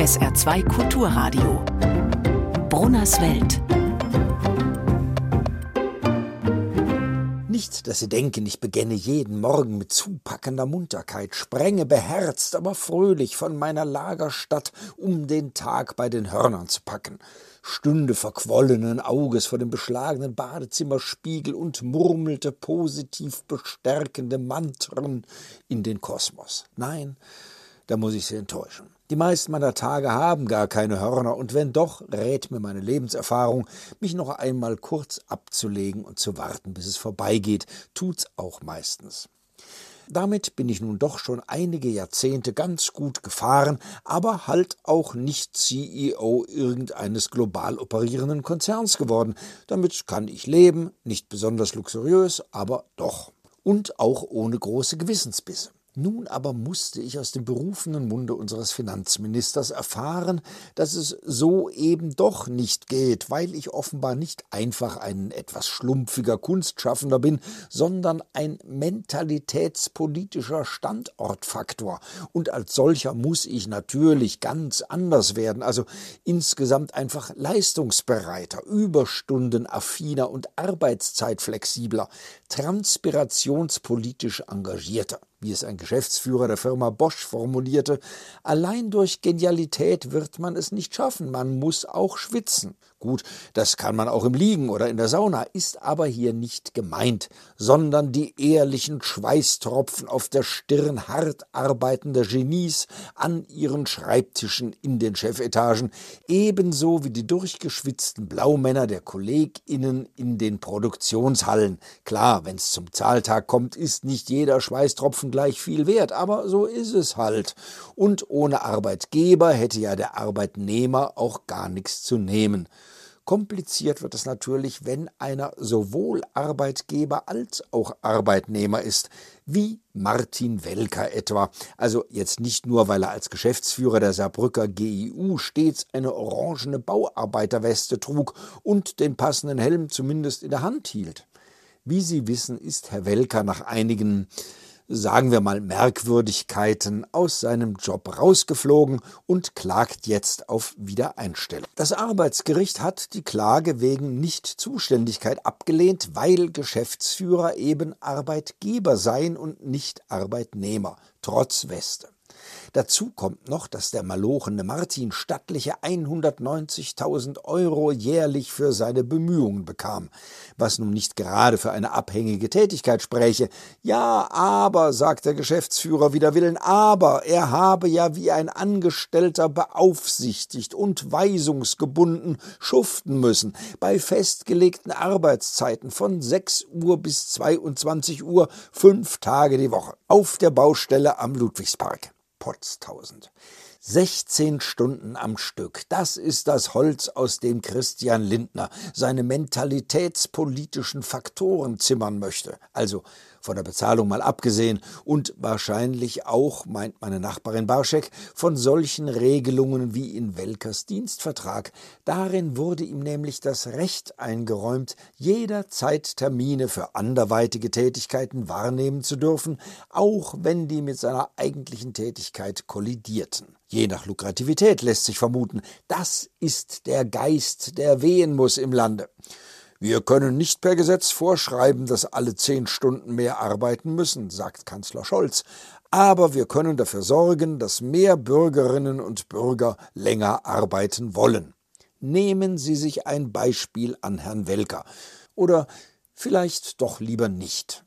SR2 Kulturradio. Brunners Welt. Nicht, dass Sie denken, ich begänne jeden Morgen mit zupackender Munterkeit, sprenge beherzt, aber fröhlich von meiner Lagerstadt, um den Tag bei den Hörnern zu packen, stünde verquollenen Auges vor dem beschlagenen Badezimmerspiegel und murmelte positiv bestärkende Mantren in den Kosmos. Nein, da muss ich Sie enttäuschen. Die meisten meiner Tage haben gar keine Hörner, und wenn doch, rät mir meine Lebenserfahrung, mich noch einmal kurz abzulegen und zu warten, bis es vorbeigeht, tut's auch meistens. Damit bin ich nun doch schon einige Jahrzehnte ganz gut gefahren, aber halt auch nicht CEO irgendeines global operierenden Konzerns geworden. Damit kann ich leben, nicht besonders luxuriös, aber doch. Und auch ohne große Gewissensbisse. Nun aber musste ich aus dem berufenen Munde unseres Finanzministers erfahren, dass es so eben doch nicht geht, weil ich offenbar nicht einfach ein etwas schlumpfiger Kunstschaffender bin, sondern ein mentalitätspolitischer Standortfaktor. Und als solcher muss ich natürlich ganz anders werden, also insgesamt einfach leistungsbereiter, überstundenaffiner und arbeitszeitflexibler, transpirationspolitisch engagierter wie es ein Geschäftsführer der Firma Bosch formulierte, allein durch Genialität wird man es nicht schaffen, man muss auch schwitzen. Gut, das kann man auch im Liegen oder in der Sauna, ist aber hier nicht gemeint, sondern die ehrlichen Schweißtropfen auf der Stirn hart arbeitender Genies an ihren Schreibtischen in den Chefetagen, ebenso wie die durchgeschwitzten Blaumänner der KollegInnen in den Produktionshallen. Klar, wenn's zum Zahltag kommt, ist nicht jeder Schweißtropfen gleich viel wert, aber so ist es halt. Und ohne Arbeitgeber hätte ja der Arbeitnehmer auch gar nichts zu nehmen. Kompliziert wird es natürlich, wenn einer sowohl Arbeitgeber als auch Arbeitnehmer ist, wie Martin Welker etwa. Also jetzt nicht nur, weil er als Geschäftsführer der Saarbrücker GIU stets eine orangene Bauarbeiterweste trug und den passenden Helm zumindest in der Hand hielt. Wie Sie wissen, ist Herr Welker nach einigen sagen wir mal, Merkwürdigkeiten aus seinem Job rausgeflogen und klagt jetzt auf Wiedereinstellung. Das Arbeitsgericht hat die Klage wegen Nichtzuständigkeit abgelehnt, weil Geschäftsführer eben Arbeitgeber seien und nicht Arbeitnehmer, trotz Weste. Dazu kommt noch, dass der malochene Martin stattliche 190.000 Euro jährlich für seine Bemühungen bekam, was nun nicht gerade für eine abhängige Tätigkeit spräche. Ja, aber, sagt der Geschäftsführer wider Willen, aber er habe ja wie ein Angestellter beaufsichtigt und weisungsgebunden schuften müssen, bei festgelegten Arbeitszeiten von 6 Uhr bis 22 Uhr, fünf Tage die Woche, auf der Baustelle am Ludwigspark. Potztausend. 16 Stunden am Stück. Das ist das Holz, aus dem Christian Lindner seine mentalitätspolitischen Faktoren zimmern möchte. Also von der Bezahlung mal abgesehen und wahrscheinlich auch, meint meine Nachbarin Barschek, von solchen Regelungen wie in Welkers Dienstvertrag. Darin wurde ihm nämlich das Recht eingeräumt, jederzeit Termine für anderweitige Tätigkeiten wahrnehmen zu dürfen, auch wenn die mit seiner eigentlichen Tätigkeit kollidierten. Je nach Lukrativität lässt sich vermuten, das ist der Geist, der wehen muss im Lande. Wir können nicht per Gesetz vorschreiben, dass alle zehn Stunden mehr arbeiten müssen, sagt Kanzler Scholz, aber wir können dafür sorgen, dass mehr Bürgerinnen und Bürger länger arbeiten wollen. Nehmen Sie sich ein Beispiel an Herrn Welker. Oder vielleicht doch lieber nicht.